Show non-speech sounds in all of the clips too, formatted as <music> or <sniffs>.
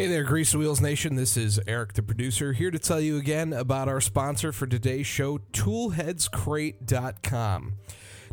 Hey there, Grease Wheels Nation. This is Eric, the producer, here to tell you again about our sponsor for today's show, ToolheadsCrate.com.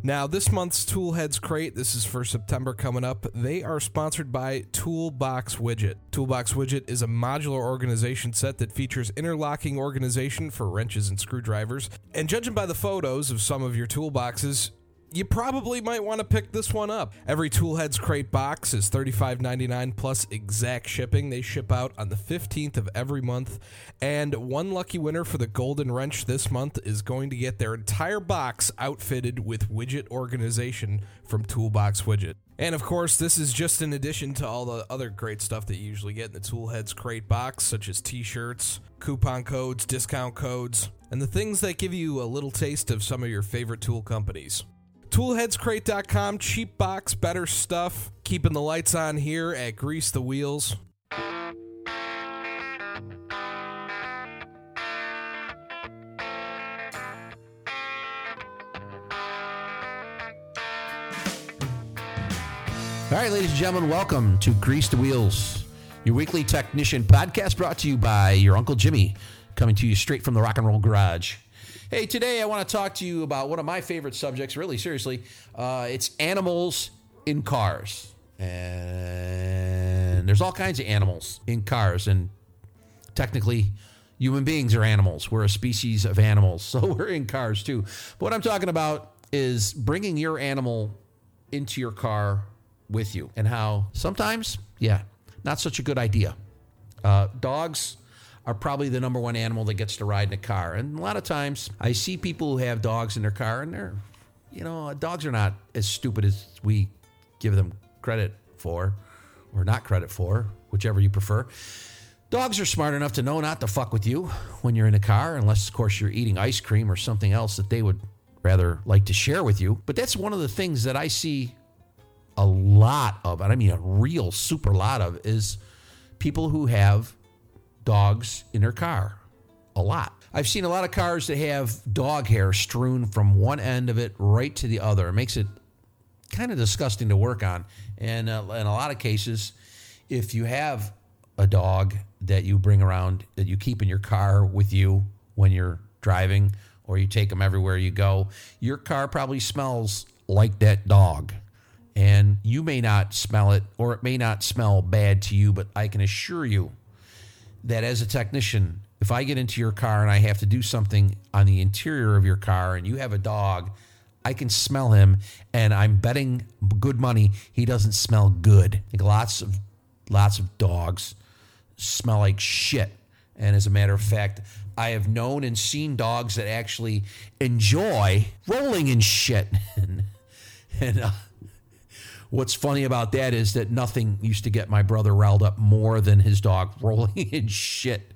Now, this month's Toolheads Crate, this is for September coming up, they are sponsored by Toolbox Widget. Toolbox Widget is a modular organization set that features interlocking organization for wrenches and screwdrivers. And judging by the photos of some of your toolboxes, you probably might want to pick this one up. Every Toolheads Crate box is $35.99 plus exact shipping. They ship out on the 15th of every month. And one lucky winner for the Golden Wrench this month is going to get their entire box outfitted with widget organization from Toolbox Widget. And of course, this is just in addition to all the other great stuff that you usually get in the Toolheads Crate box, such as t shirts, coupon codes, discount codes, and the things that give you a little taste of some of your favorite tool companies. Toolheadscrate.com, cheap box, better stuff. Keeping the lights on here at Grease the Wheels. All right, ladies and gentlemen, welcome to Grease the Wheels, your weekly technician podcast brought to you by your Uncle Jimmy, coming to you straight from the rock and roll garage. Hey, today I want to talk to you about one of my favorite subjects, really seriously. Uh, it's animals in cars. And there's all kinds of animals in cars, and technically, human beings are animals. We're a species of animals, <laughs> so we're in cars too. But what I'm talking about is bringing your animal into your car with you, and how sometimes, yeah, not such a good idea. Uh, dogs are probably the number one animal that gets to ride in a car. And a lot of times I see people who have dogs in their car and they're, you know, dogs are not as stupid as we give them credit for or not credit for, whichever you prefer. Dogs are smart enough to know not to fuck with you when you're in a car, unless, of course, you're eating ice cream or something else that they would rather like to share with you. But that's one of the things that I see a lot of, and I mean a real super lot of, is people who have dogs in their car. A lot. I've seen a lot of cars that have dog hair strewn from one end of it right to the other. It makes it kind of disgusting to work on. And uh, in a lot of cases, if you have a dog that you bring around, that you keep in your car with you when you're driving, or you take them everywhere you go, your car probably smells like that dog. And you may not smell it, or it may not smell bad to you, but I can assure you that as a technician, if I get into your car and I have to do something on the interior of your car and you have a dog, I can smell him and I'm betting good money he doesn't smell good. Like lots of lots of dogs smell like shit. And as a matter of fact, I have known and seen dogs that actually enjoy rolling in shit. and, <laughs> and uh, What's funny about that is that nothing used to get my brother riled up more than his dog <laughs> rolling in shit.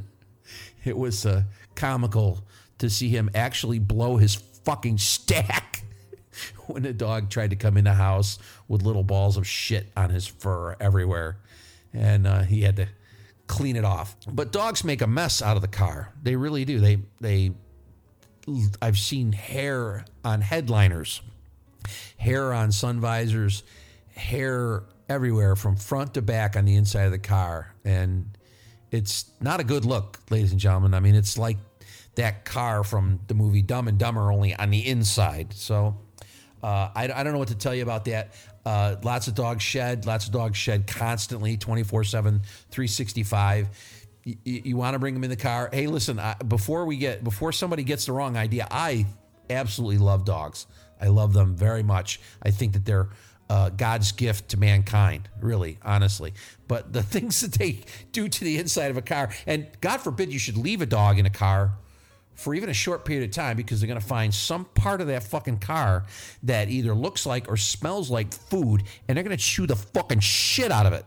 <laughs> it was uh, comical to see him actually blow his fucking stack <laughs> when a dog tried to come in the house with little balls of shit on his fur everywhere. And uh, he had to clean it off. But dogs make a mess out of the car. They really do. They they I've seen hair on headliners hair on sun visors, hair everywhere from front to back on the inside of the car. And it's not a good look, ladies and gentlemen. I mean, it's like that car from the movie Dumb and Dumber, only on the inside. So uh, I, I, don't know what to tell you about that. Uh, lots of dogs shed, lots of dogs shed constantly, 24 7, 365. You, want to bring them in the car. Hey, listen, I, before we get, before somebody gets the wrong idea, I absolutely love dogs. I love them very much. I think that they're uh, God's gift to mankind, really, honestly. But the <laughs> things that they do to the inside of a car, and God forbid you should leave a dog in a car for even a short period of time because they're going to find some part of that fucking car that either looks like or smells like food and they're going to chew the fucking shit out of it.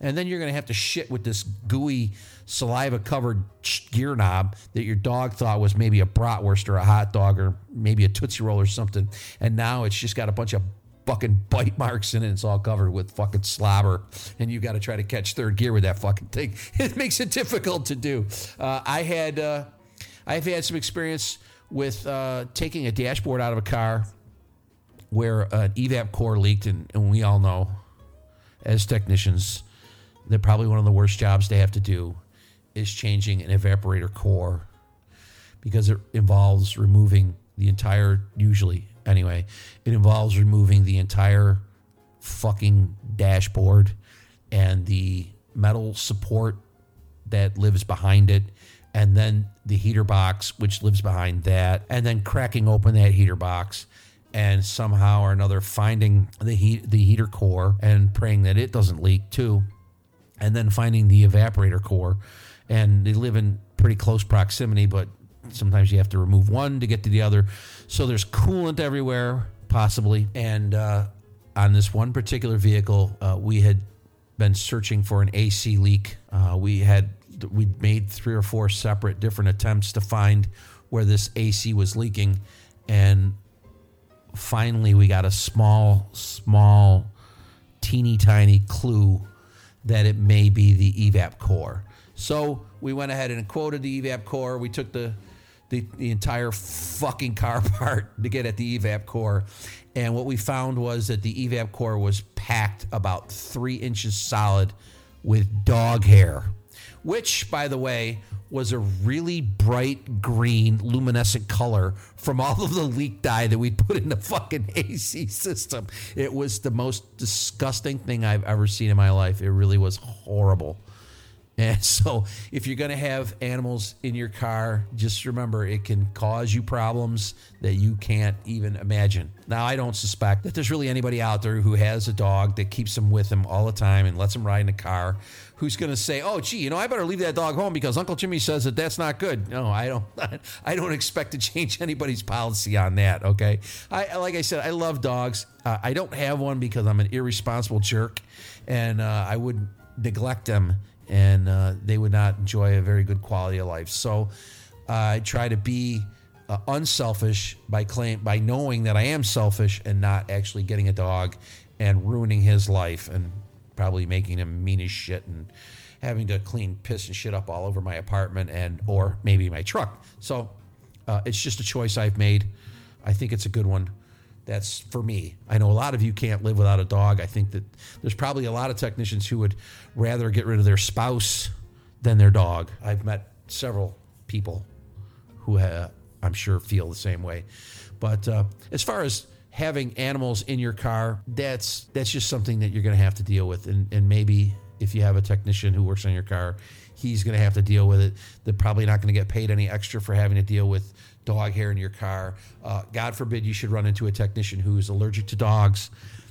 And then you're going to have to shit with this gooey, saliva covered gear knob that your dog thought was maybe a bratwurst or a hot dog or maybe a Tootsie Roll or something. And now it's just got a bunch of fucking bite marks in it. It's all covered with fucking slobber. And you got to try to catch third gear with that fucking thing. <laughs> It makes it difficult to do. Uh, I had, uh, I've had some experience with uh, taking a dashboard out of a car where an evap core leaked. And, and we all know as technicians, that probably one of the worst jobs they have to do is changing an evaporator core because it involves removing the entire, usually anyway, it involves removing the entire fucking dashboard and the metal support that lives behind it and then the heater box which lives behind that and then cracking open that heater box and somehow or another finding the heat the heater core and praying that it doesn't leak too and then finding the evaporator core and they live in pretty close proximity but sometimes you have to remove one to get to the other. So there's coolant everywhere possibly. And uh, on this one particular vehicle uh, we had been searching for an ac leak. Uh, we had we made three or four separate different attempts to find where this ac was leaking. And finally we got a small small teeny tiny clue that it may be the evap core so we went ahead and quoted the evap core we took the the, the entire fucking car <laughs> part to get at the evap core and what we found was that the evap core was packed about three inches solid with dog hair which by the way was a really bright green luminescent color from all of the leak dye that we put in the fucking <laughs> AC system. It was the most disgusting thing I've ever seen in my life. It really was horrible. And so, if you're going to have animals in your car, just remember it can cause you problems that you can't even imagine. Now, I don't suspect that there's really anybody out there who has a dog that keeps them with him all the time and lets him ride in the car who's going to say, "Oh, gee, you know, I better leave that dog home because Uncle Jimmy says that that's not good." No, I don't. <laughs> I don't expect to change anybody's policy on that. Okay, I like I said, I love dogs. Uh, I don't have one because I'm an irresponsible jerk, and uh, I would neglect them and uh, they would not enjoy a very good quality of life. So uh, I try to be uh, unselfish by claim by knowing that I am selfish and not actually getting a dog and ruining his life and probably making him mean as shit and having to clean piss and shit up all over my apartment and or maybe my truck. So uh, it's just a choice I've made. I think it's a good one that's for me. I know a lot of you can't live without a dog. I think that there's probably a lot of technicians who would rather get rid of their spouse than their dog. I've met several people who uh, I'm sure feel the same way. But uh, as far as having animals in your car, that's that's just something that you're going to have to deal with, and, and maybe if you have a technician who works on your car, he's going to have to deal with it. They're probably not going to get paid any extra for having to deal with dog hair in your car. Uh, God forbid you should run into a technician who is allergic to dogs.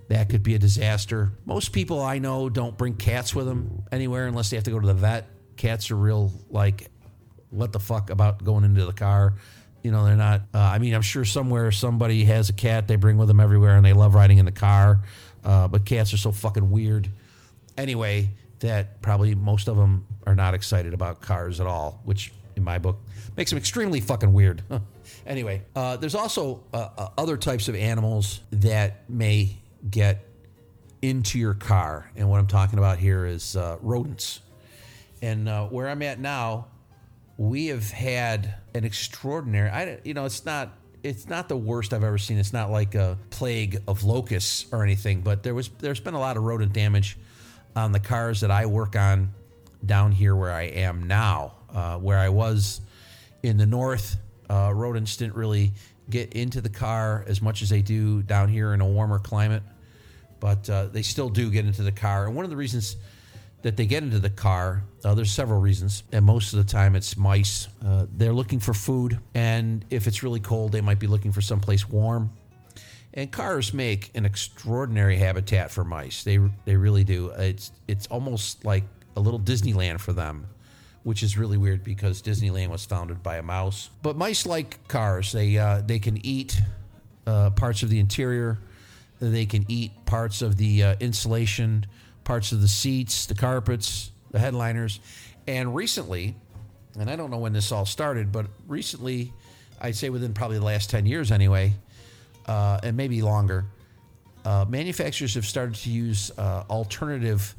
That could be a disaster. Most people I know don't bring cats with them anywhere unless they have to go to the vet. Cats are real, like, what the fuck about going into the car? You know, they're not. Uh, I mean, I'm sure somewhere somebody has a cat they bring with them everywhere and they love riding in the car. Uh, but cats are so fucking weird. Anyway, that probably most of them are not excited about cars at all, which in my book makes them extremely fucking weird. anyway, uh, there's also uh, uh, other types of animals that may get into your car, and what I'm talking about here is uh, rodents. And uh, where I'm at now, we have had an extraordinary. I you know it's not it's not the worst I've ever seen. It's not like a plague of locusts or anything, but there was there's been a lot of rodent damage on the cars that I work on down here where I am now. Uh, where I was in the north, uh, rodents didn't really get into the car as much as they do down here in a warmer climate, but uh, they still do get into the car. And one of the reasons that they get into the car, uh, there's several reasons, and most of the time it's mice. Uh, they're looking for food, and if it's really cold, they might be looking for someplace warm. And cars make an extraordinary habitat for mice. They they really do. It's it's almost like a little Disneyland for them which is really weird because Disneyland was founded by a mouse. But mice like cars. They uh, they can eat uh, parts of the interior. They can eat parts of the uh, insulation, parts of the seats, the carpets, the headliners. And recently, and I don't know when this all started, but recently, I'd say within probably the last 10 years anyway, uh, and maybe longer, uh, manufacturers have started to use uh, alternative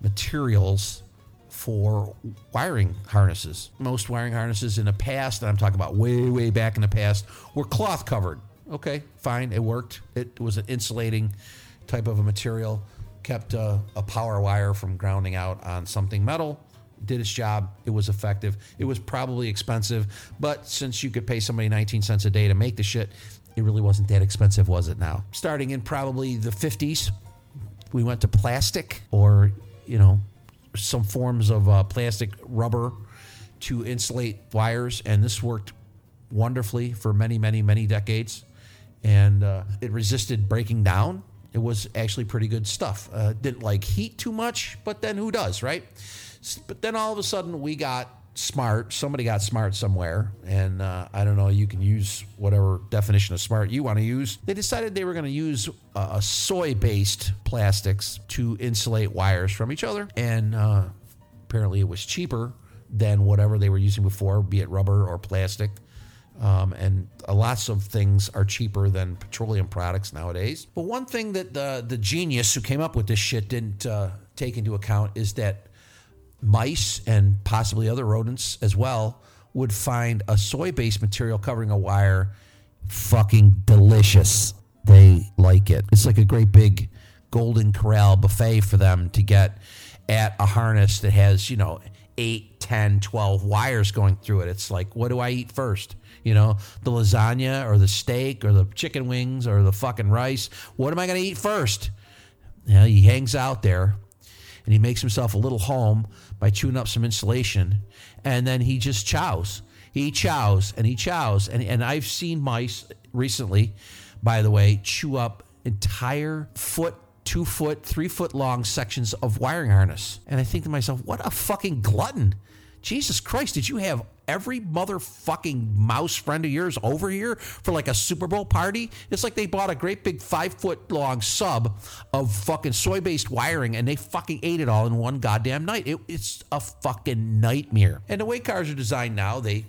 materials for wiring harnesses. Most wiring harnesses in the past, and I'm talking about way, way back in the past, were cloth covered. Okay, fine, it worked. It was an insulating type of a material, kept a, a power wire from grounding out on something metal. Did its job. It was effective. It was probably expensive, but since you could pay somebody 19 cents a day to make the shit, it really wasn't that expensive, was it now? Starting in probably the 50s, we went to plastic or, you know, some forms of uh, plastic rubber to insulate wires, and this worked wonderfully for many, many, many decades. And uh, it resisted breaking down. It was actually pretty good stuff. Uh, didn't like heat too much, but then who does, right? But then all of a sudden we got smart. Somebody got smart somewhere, and uh, I don't know. You can use whatever definition of smart you want to use. They decided they were going to use uh, soy-based plastics to insulate wires from each other, and uh, apparently it was cheaper than whatever they were using before, be it rubber or plastic. Um, and lots of things are cheaper than petroleum products nowadays. But one thing that the the genius who came up with this shit didn't uh, take into account is that mice and possibly other rodents as well would find a soy-based material covering a wire fucking delicious. They like it. It's like a great big golden corral buffet for them to get at a harness that has, you know, 8, 10, 12 wires going through it. It's like, what do I eat first? You know, the lasagna or the steak or the chicken wings or the fucking rice. What am I going to eat first? Yeah, he hangs out there and he makes himself a little home by chewing up some insulation and then he just chows. He chows and he chows and, and i've seen mice recently by the way chew up entire foot two foot three foot long sections of wiring harness. And i think to myself what a fucking glutton. Jesus christ did you have every motherfucking mouse friend of yours over here for like a Super Bowl party. It's like they bought a great big five foot long sub of fucking soy based wiring and they fucking ate it all in one goddamn night. It, it's a fucking nightmare. And the way cars are designed now, they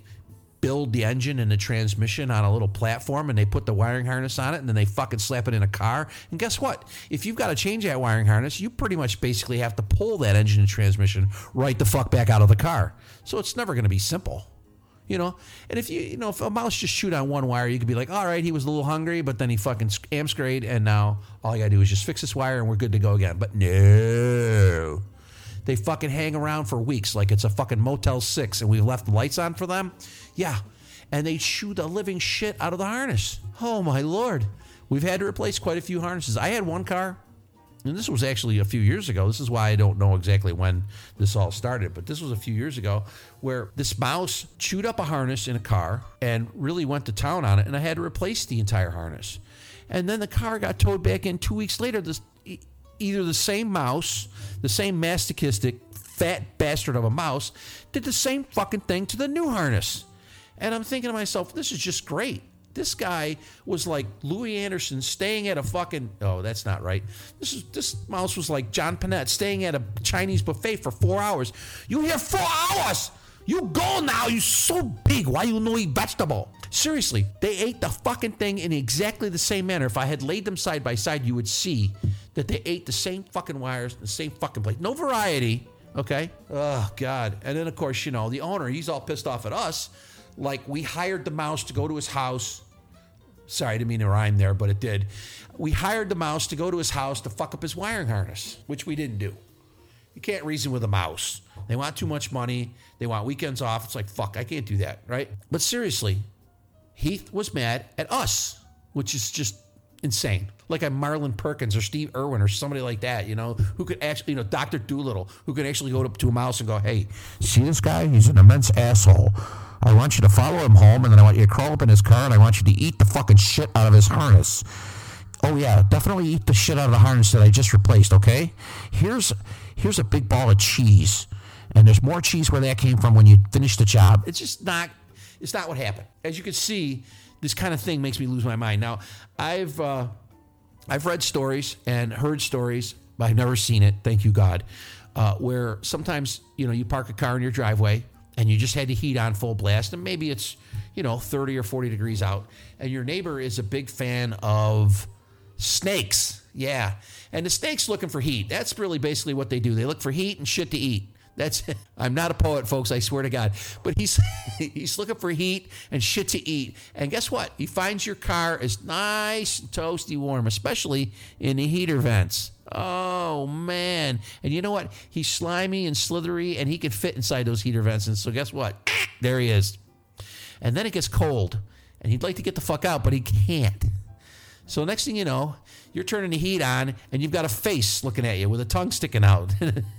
build the engine and the transmission on a little platform and they put the wiring harness on it and then they fucking slap it in a car. And guess what? If you've got to change that wiring harness, you pretty much basically have to pull that engine and transmission right the fuck back out of the car. So it's never going to be simple. You know, and if you, you know, if a mouse just shoot on one wire, you could be like, all right, he was a little hungry, but then he fucking amscrayed, and now all you gotta do is just fix this wire and we're good to go again. But no, they fucking hang around for weeks like it's a fucking Motel 6 and we've left the lights on for them. Yeah. And they chew the living shit out of the harness. Oh my lord. We've had to replace quite a few harnesses. I had one car, and this was actually a few years ago. This is why I don't know exactly when this all started, but this was a few years ago where this mouse chewed up a harness in a car and really went to town on it, and I had to replace the entire harness. And then the car got towed back in two weeks later. This either the same mouse, the same masochistic fat bastard of a mouse, did the same fucking thing to the new harness. And I'm thinking to myself, this is just great. This guy was like Louie Anderson staying at a fucking oh that's not right. This is this mouse was like John Pinette staying at a Chinese buffet for four hours. You here four hours? You go now. You so big. Why you no eat vegetable? Seriously, they ate the fucking thing in exactly the same manner. If I had laid them side by side, you would see that they ate the same fucking wires, the same fucking plate. No variety. Okay. Oh God. And then of course you know the owner. He's all pissed off at us. Like we hired the mouse to go to his house. Sorry, I didn't mean to rhyme there, but it did. We hired the mouse to go to his house to fuck up his wiring harness, which we didn't do. You can't reason with a mouse. They want too much money. They want weekends off. It's like, fuck, I can't do that, right? But seriously, Heath was mad at us, which is just insane. Like I'm Marlin Perkins or Steve Irwin or somebody like that, you know, who could actually, you know, Dr. Dolittle, who could actually go up to a mouse and go, hey, See this guy? He's an immense asshole. I want you to follow him home, and then I want you to crawl up in his car, and I want you to eat the fucking shit out of his harness. Oh yeah, definitely eat the shit out of the harness that I just replaced. Okay, here's here's a big ball of cheese, and there's more cheese where that came from when you finish the job. it's just not it's not what happened. As you can see this kind of thing makes me lose my mind. Now i've uh, i've read stories and heard stories but i've never seen it thank you god uh, where sometimes you know you park a car in your driveway and you just had the heat on full blast and maybe it's you know 30 or 40 degrees out and your neighbor is a big fan of snakes. Yeah. And the snake's looking for heat. That's really basically what they do. They look for heat and shit to eat that's I'm not a poet, folks. I swear to God. But he's <laughs> he's looking for heat and shit to eat. And guess what? He finds your car is nice toasty warm, especially in the heater vents. Oh man! And you know what? He's slimy and slithery, and he can fit inside those heater vents. And so guess what? <sniffs> There he is. And then it gets cold, and he'd like to get the fuck out, but he can't. So next thing you know, you're turning the heat on, and you've got a face looking at you with a tongue sticking out. <laughs>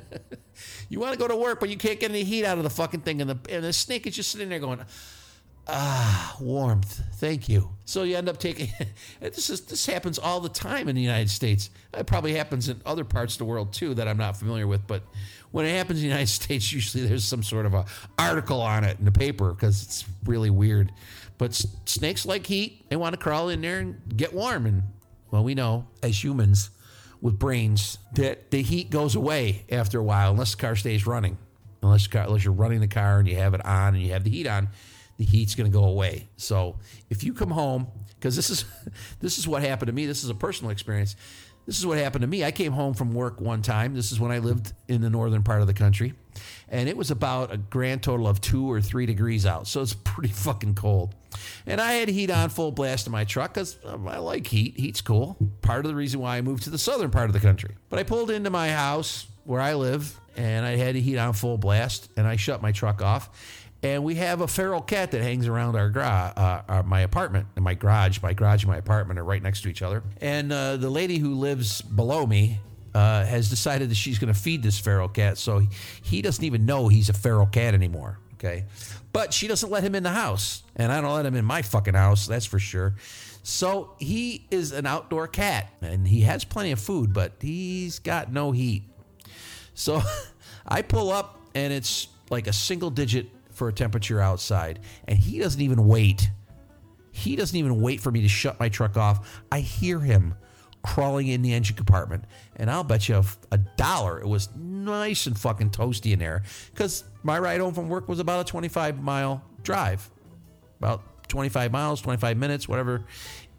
<laughs> you want to go to work, but you can't get any heat out of the fucking thing, and the and the snake is just sitting there going. Ah, warmth. Thank you. So you end up taking. <laughs> this is this happens all the time in the United States. It probably happens in other parts of the world too that I'm not familiar with. But when it happens in the United <laughs> States, usually there's some sort of a article on it in the paper because it's really weird. But snakes like heat. They want to crawl in there and get warm. And well, we know as humans with brains that the heat goes away after a while unless the car stays running. Unless, car, unless you're running the car and you have it on and you have the heat on, the heat's going to go away. So if you come home, because this is <laughs> this is what happened to me. This is a personal experience. This is what happened to me. I came home from work one time. This is when I lived in the northern part of the country, and it was about a grand total of two or three degrees out. So it's <laughs> pretty fucking cold. And I had heat on full blast in my truck because I like heat. Heat's cool. Part of the reason why I moved to the southern part of the country. But I pulled into my house where I live, and I had heat on full blast, and I shut my truck off and we have a feral cat that hangs around our garage, uh, our, my apartment, and my garage. My garage and my apartment are right next to each other. And uh, the lady who lives below me uh, has decided that she's going to feed this feral cat. So he doesn't even know he's a feral cat anymore. Okay, but she doesn't let him in the house, and I don't let him in my fucking house. That's for sure. So he is an outdoor cat, and he has plenty of food, but he's got no heat. So <laughs> I pull up, and it's like a single digit for a temperature outside, and he doesn't even wait. He doesn't even wait for me to shut my truck off. I hear him crawling in the engine compartment, and I'll bet you a dollar it was nice and fucking toasty in there because my ride home from work was about a 25 mile drive, about 25 miles, 25 minutes, whatever.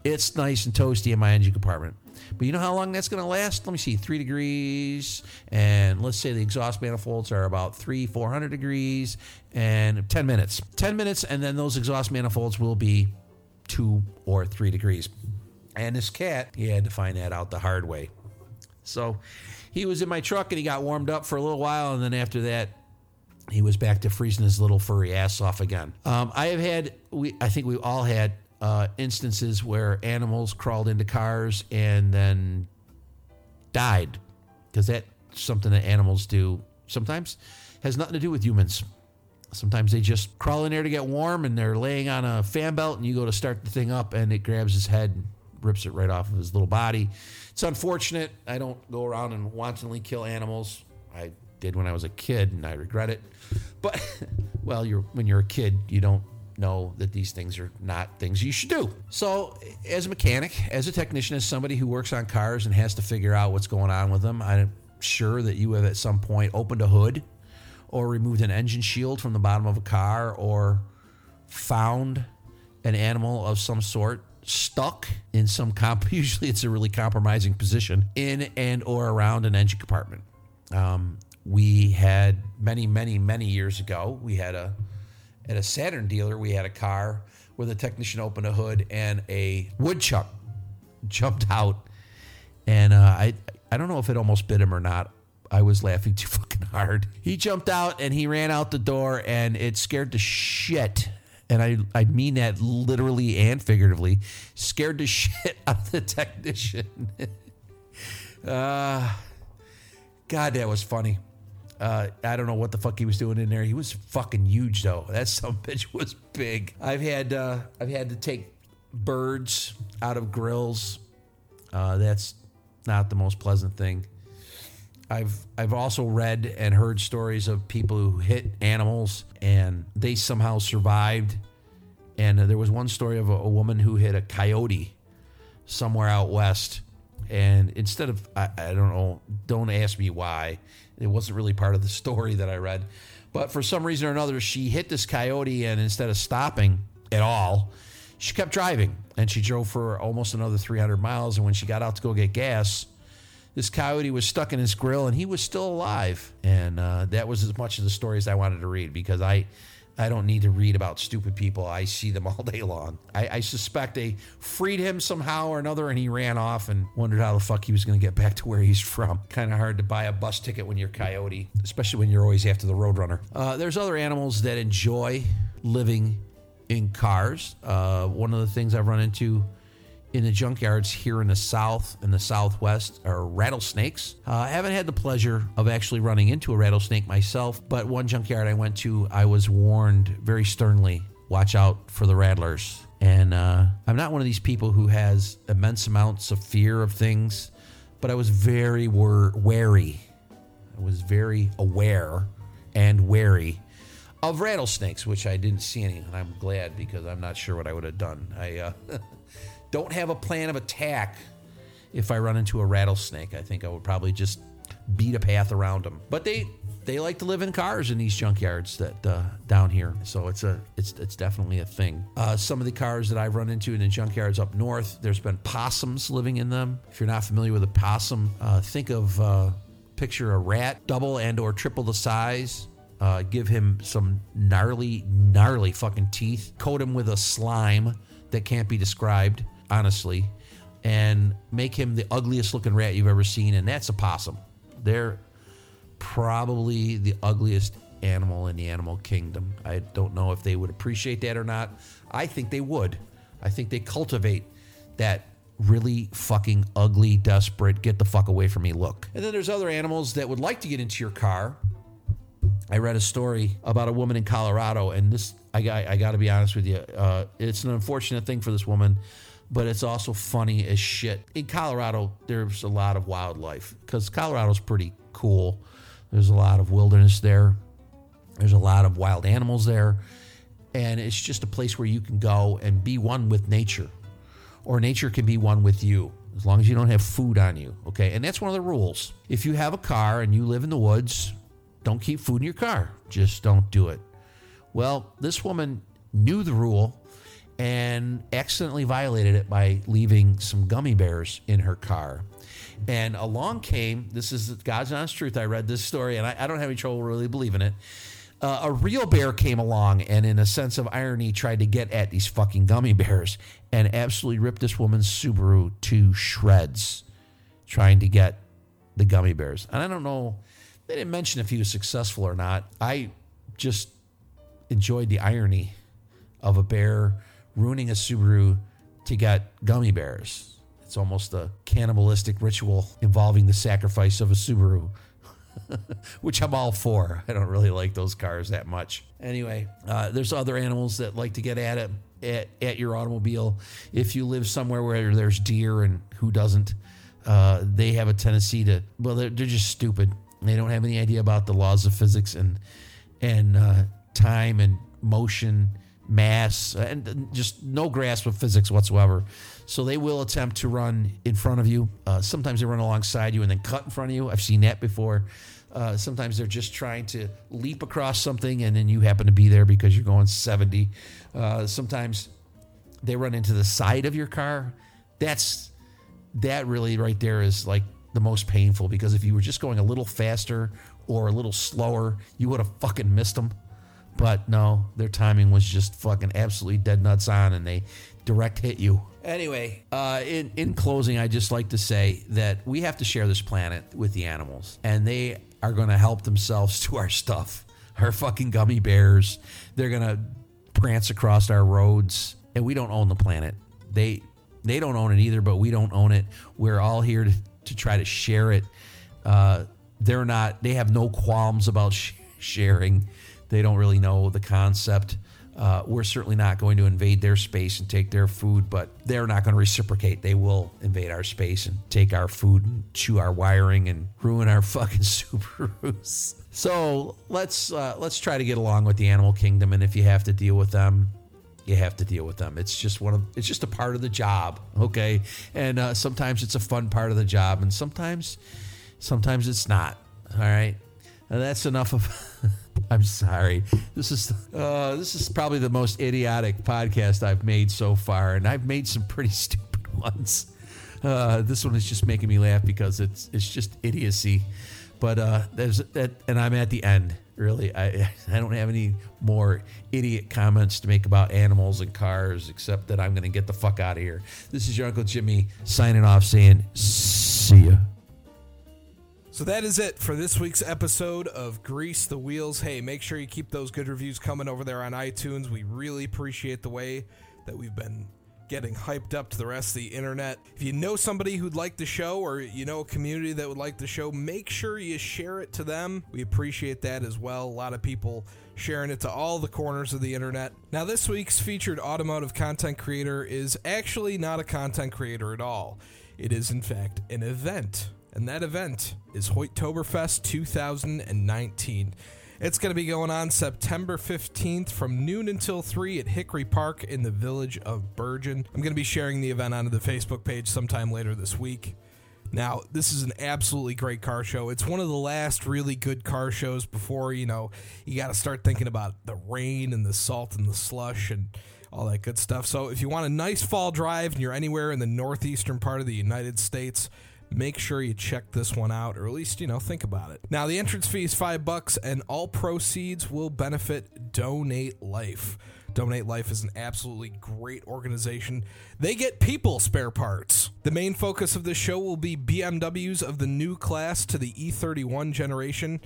It's nice and toasty in my engine compartment. But you know how long that's going to last? Let me see, three degrees, and let's say the exhaust manifolds are about three, four hundred degrees, and ten minutes. Ten minutes, and then those exhaust manifolds will be two or three degrees. And his cat, he had to find that out the hard way. So he was in my truck and he got warmed up for a little while, and then after that, he was back to freezing his little furry ass off again. Um, I have had, we, I think we all had uh, instances where animals crawled into cars and then died because that's something that animals do sometimes has nothing to do with humans. Sometimes they just crawl in there to get warm and they're laying on a fan belt and you go to start the thing up and it grabs his head rips it right off of his little body. It's unfortunate. I don't go around and wantonly kill animals. I did when I was a kid and I regret it. But <laughs> well, you're when you're a kid, you don't know that these things are not things you should do. So, as a mechanic, as a technician, as somebody who works on cars and has to figure out what's going on with them, I'm sure that you have at some point opened a hood or removed an engine shield from the bottom of a car or found an animal of some sort stuck in some comp <laughs> usually it's a really compromising position in and or around an engine compartment um, we had many many many years ago we had a at a saturn dealer we had a car where the technician opened a hood and a woodchuck jumped out and uh, I I don't know if it almost bit him or not. I was laughing <laughs> too fucking hard. He jumped out and he ran out the door and it scared the shit. And I I mean that literally and figuratively. Scared the <laughs> shit out of the technician. <laughs> uh, God, that was funny. Uh, I don't know what the fuck he was doing in there. He was fucking huge though. That <laughs> some bitch was big. I've had uh, I've had to take birds out of grills. Uh, that's not the most pleasant thing. I've I've also read and heard stories of people who hit animals and they somehow survived. And there was one story of a, a woman who hit a coyote somewhere out west, and instead of I, I don't know, don't ask me why. It wasn't really part of the <laughs> story that I read, but for some reason or another, she hit this coyote, and instead of stopping at all, she kept driving, and she drove for almost another 300 miles. And when she got out to go get gas, this coyote was stuck in his grill and he was still alive and uh, that was as much of the story as i wanted to read because i I don't need to read about stupid people. I see them <laughs> all day long. I, I suspect they freed him somehow or another and he ran off and wondered how the fuck he was going to get back to where he's from. Kind of hard to buy a bus ticket when you're Coyote, especially when you're always after the Roadrunner. Uh, there's other animals that enjoy living in cars. Uh, one of the things I've run into in the junkyards here in the south and the southwest are rattlesnakes. Uh, I haven't had the pleasure of actually running into a rattlesnake myself, but one junkyard I went to, I was warned very sternly watch out for the rattlers. And uh, I'm not one of these people who has immense amounts of fear of things, but I was very wor- wary. I was very aware and wary of rattlesnakes, which I didn't see any, and I'm glad because I'm not sure what I would have done. I uh, <laughs> don't have a plan of attack if I run into a rattlesnake. I think I would probably just beat a path around them. But they they like to live in cars in these junkyards that uh, down here. So it's a it's it's definitely a thing. Uh, some of the cars that I've run into in the junkyards up north, there's been possums living in them. If you're not familiar with a possum, uh, think of uh, picture a rat, double and or triple the size. Uh, give him some gnarly, gnarly fucking teeth. Coat him with a slime that can't be described honestly, and make him the ugliest looking rat you've ever seen, and that's a possum. They're probably the ugliest animal in the animal kingdom. I don't know if they would appreciate that or not. I think they would. I think they cultivate that really fucking ugly, desperate, get the fuck away from me look. And then there's other animals that would like to get into your car. I read a story about a woman in Colorado, and this, I, got, I got to be honest with you, uh, it's an unfortunate thing for this woman but it's also funny as shit. In Colorado, there's a lot of wildlife because Colorado's pretty cool. There's a lot of wilderness there, there's a lot of wild animals there. And it's just a place where you can go and be one with nature, or nature can be one with you as long as you don't have food on you. Okay. And that's one of the rules. If you have a car and you live in the woods, don't keep food in your car. Just don't do it. Well, this woman knew the rule and accidentally violated it by leaving some gummy bears in her car. And along came, this is God's honest truth. I read this story and I, I don't have any trouble really believing it. Uh, a real bear came along and, in a sense of irony, tried to get at these fucking gummy bears and absolutely ripped this woman's Subaru to shreds, trying to get the gummy bears. And I don't know, they didn't mention if he was successful or not. I just enjoyed the irony of a bear ruining a Subaru to get gummy bears. It's almost a cannibalistic ritual involving the sacrifice of a Subaru, <laughs> which I'm all for. I don't really like those cars that much. Anyway, uh, there's other animals that like to get at it at, at your automobile. If you live somewhere where there's deer and who doesn't, uh, they have a tendency to well, they're, they're just stupid. They don't have any idea about the laws of physics and and uh, time and motion mass, and just no grasp of physics whatsoever. So they will attempt to run in front of you. Uh, sometimes they run alongside you and then cut in front of you. I've seen that before. Uh, sometimes they're just trying to leap across something and then you happen to be there because you're going 70. Uh, sometimes they run into the side of your car. That's that really right there is like the most painful because if you were just going a little faster or a little slower, you would have fucking missed them. But no, their timing was just fucking absolutely dead nuts on, and they direct hit you. Anyway, uh, in in closing, I just like to say that we have to share this planet with the animals, and they are going to help themselves to our stuff. Our fucking gummy bears, they're going to prance across our roads, and we don't own the planet. They they don't own it either, but we don't own it. We're all here to, to try to share it. Uh, they're not. They have no qualms about sh- sharing. They don't really know the concept. Uh, we're certainly not going to invade their space and take their food, but they're not going to reciprocate. They will invade our space and take our food and chew our wiring and ruin our <laughs> fucking Subarus. So let's uh, let's try to get along with the animal kingdom, and if you have to deal with them, you have to deal with them. It's just one of it's just a part of the job, okay? And uh, sometimes it's a fun part of the job, and sometimes sometimes it's not. All right, that's enough of. <laughs> I'm sorry. This is uh, this is probably the most idiotic podcast I've made so far, and I've made some pretty <laughs> stupid ones. Uh, this one is just making me laugh because it's it's just idiocy. But uh, there's that, and I'm at the end. Really, I <laughs> I don't have any more idiot comments to make about animals and cars, except that I'm going to get the fuck out of here. This is your Uncle Jimmy signing off, saying, "See ya." So that is it for this week's episode of Grease the Wheels. Hey, make sure you keep those good reviews coming over there on iTunes. We really appreciate the way that we've been getting hyped up to the rest of the internet. If you know somebody who'd like the show or you know a community that would like the show, make sure you share it to them. We appreciate that as well. A lot of people sharing it to all the corners of the internet. Now, this week's featured automotive content creator is actually not a content creator at all. It is, in fact, an event. And that event is Hoytoberfest 2019. It's going to be going on September 15th from noon until 3 at Hickory Park in the village of Bergen. I'm going to be sharing the event onto the Facebook page sometime later this week. Now, this is an absolutely great car show. It's one of the last really good car shows before, you know, you got to start thinking about the rain and the salt and the slush and all that good stuff. So, if you want a nice fall drive and you're anywhere in the northeastern part of the United States, make sure you check this one out or at least you know think about it. Now the entrance fee is five bucks and all proceeds will benefit donate life. Donate life is an absolutely great organization. They get people spare parts. The main focus of this show will be bmws of the new class to the e31 generation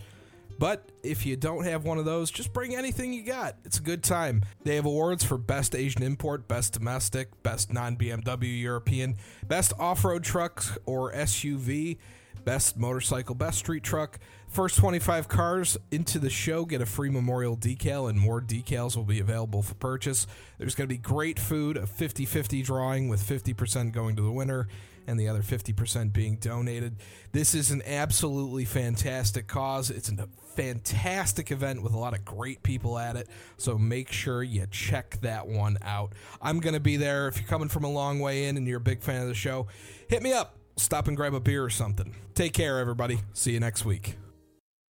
but if you don't have one of those, just bring anything you got. It's a good time. They have awards for Best Asian Import, Best Domestic, Best Non BMW European, Best Off Road Truck or SUV, Best Motorcycle, Best Street Truck. First 25 cars into the show get a free memorial decal, and more decals will be available for purchase. There's going to be great food, a 50 50 drawing with 50% going to the winner and the other 50% being donated. This is an absolutely fantastic cause. It's a fantastic event with a lot of great people at it. So make sure you check that one out. I'm going to be there. If you're coming from a long way in and you're a big fan of the show, hit me up. Stop and grab a beer or something. Take care, everybody. See you next week.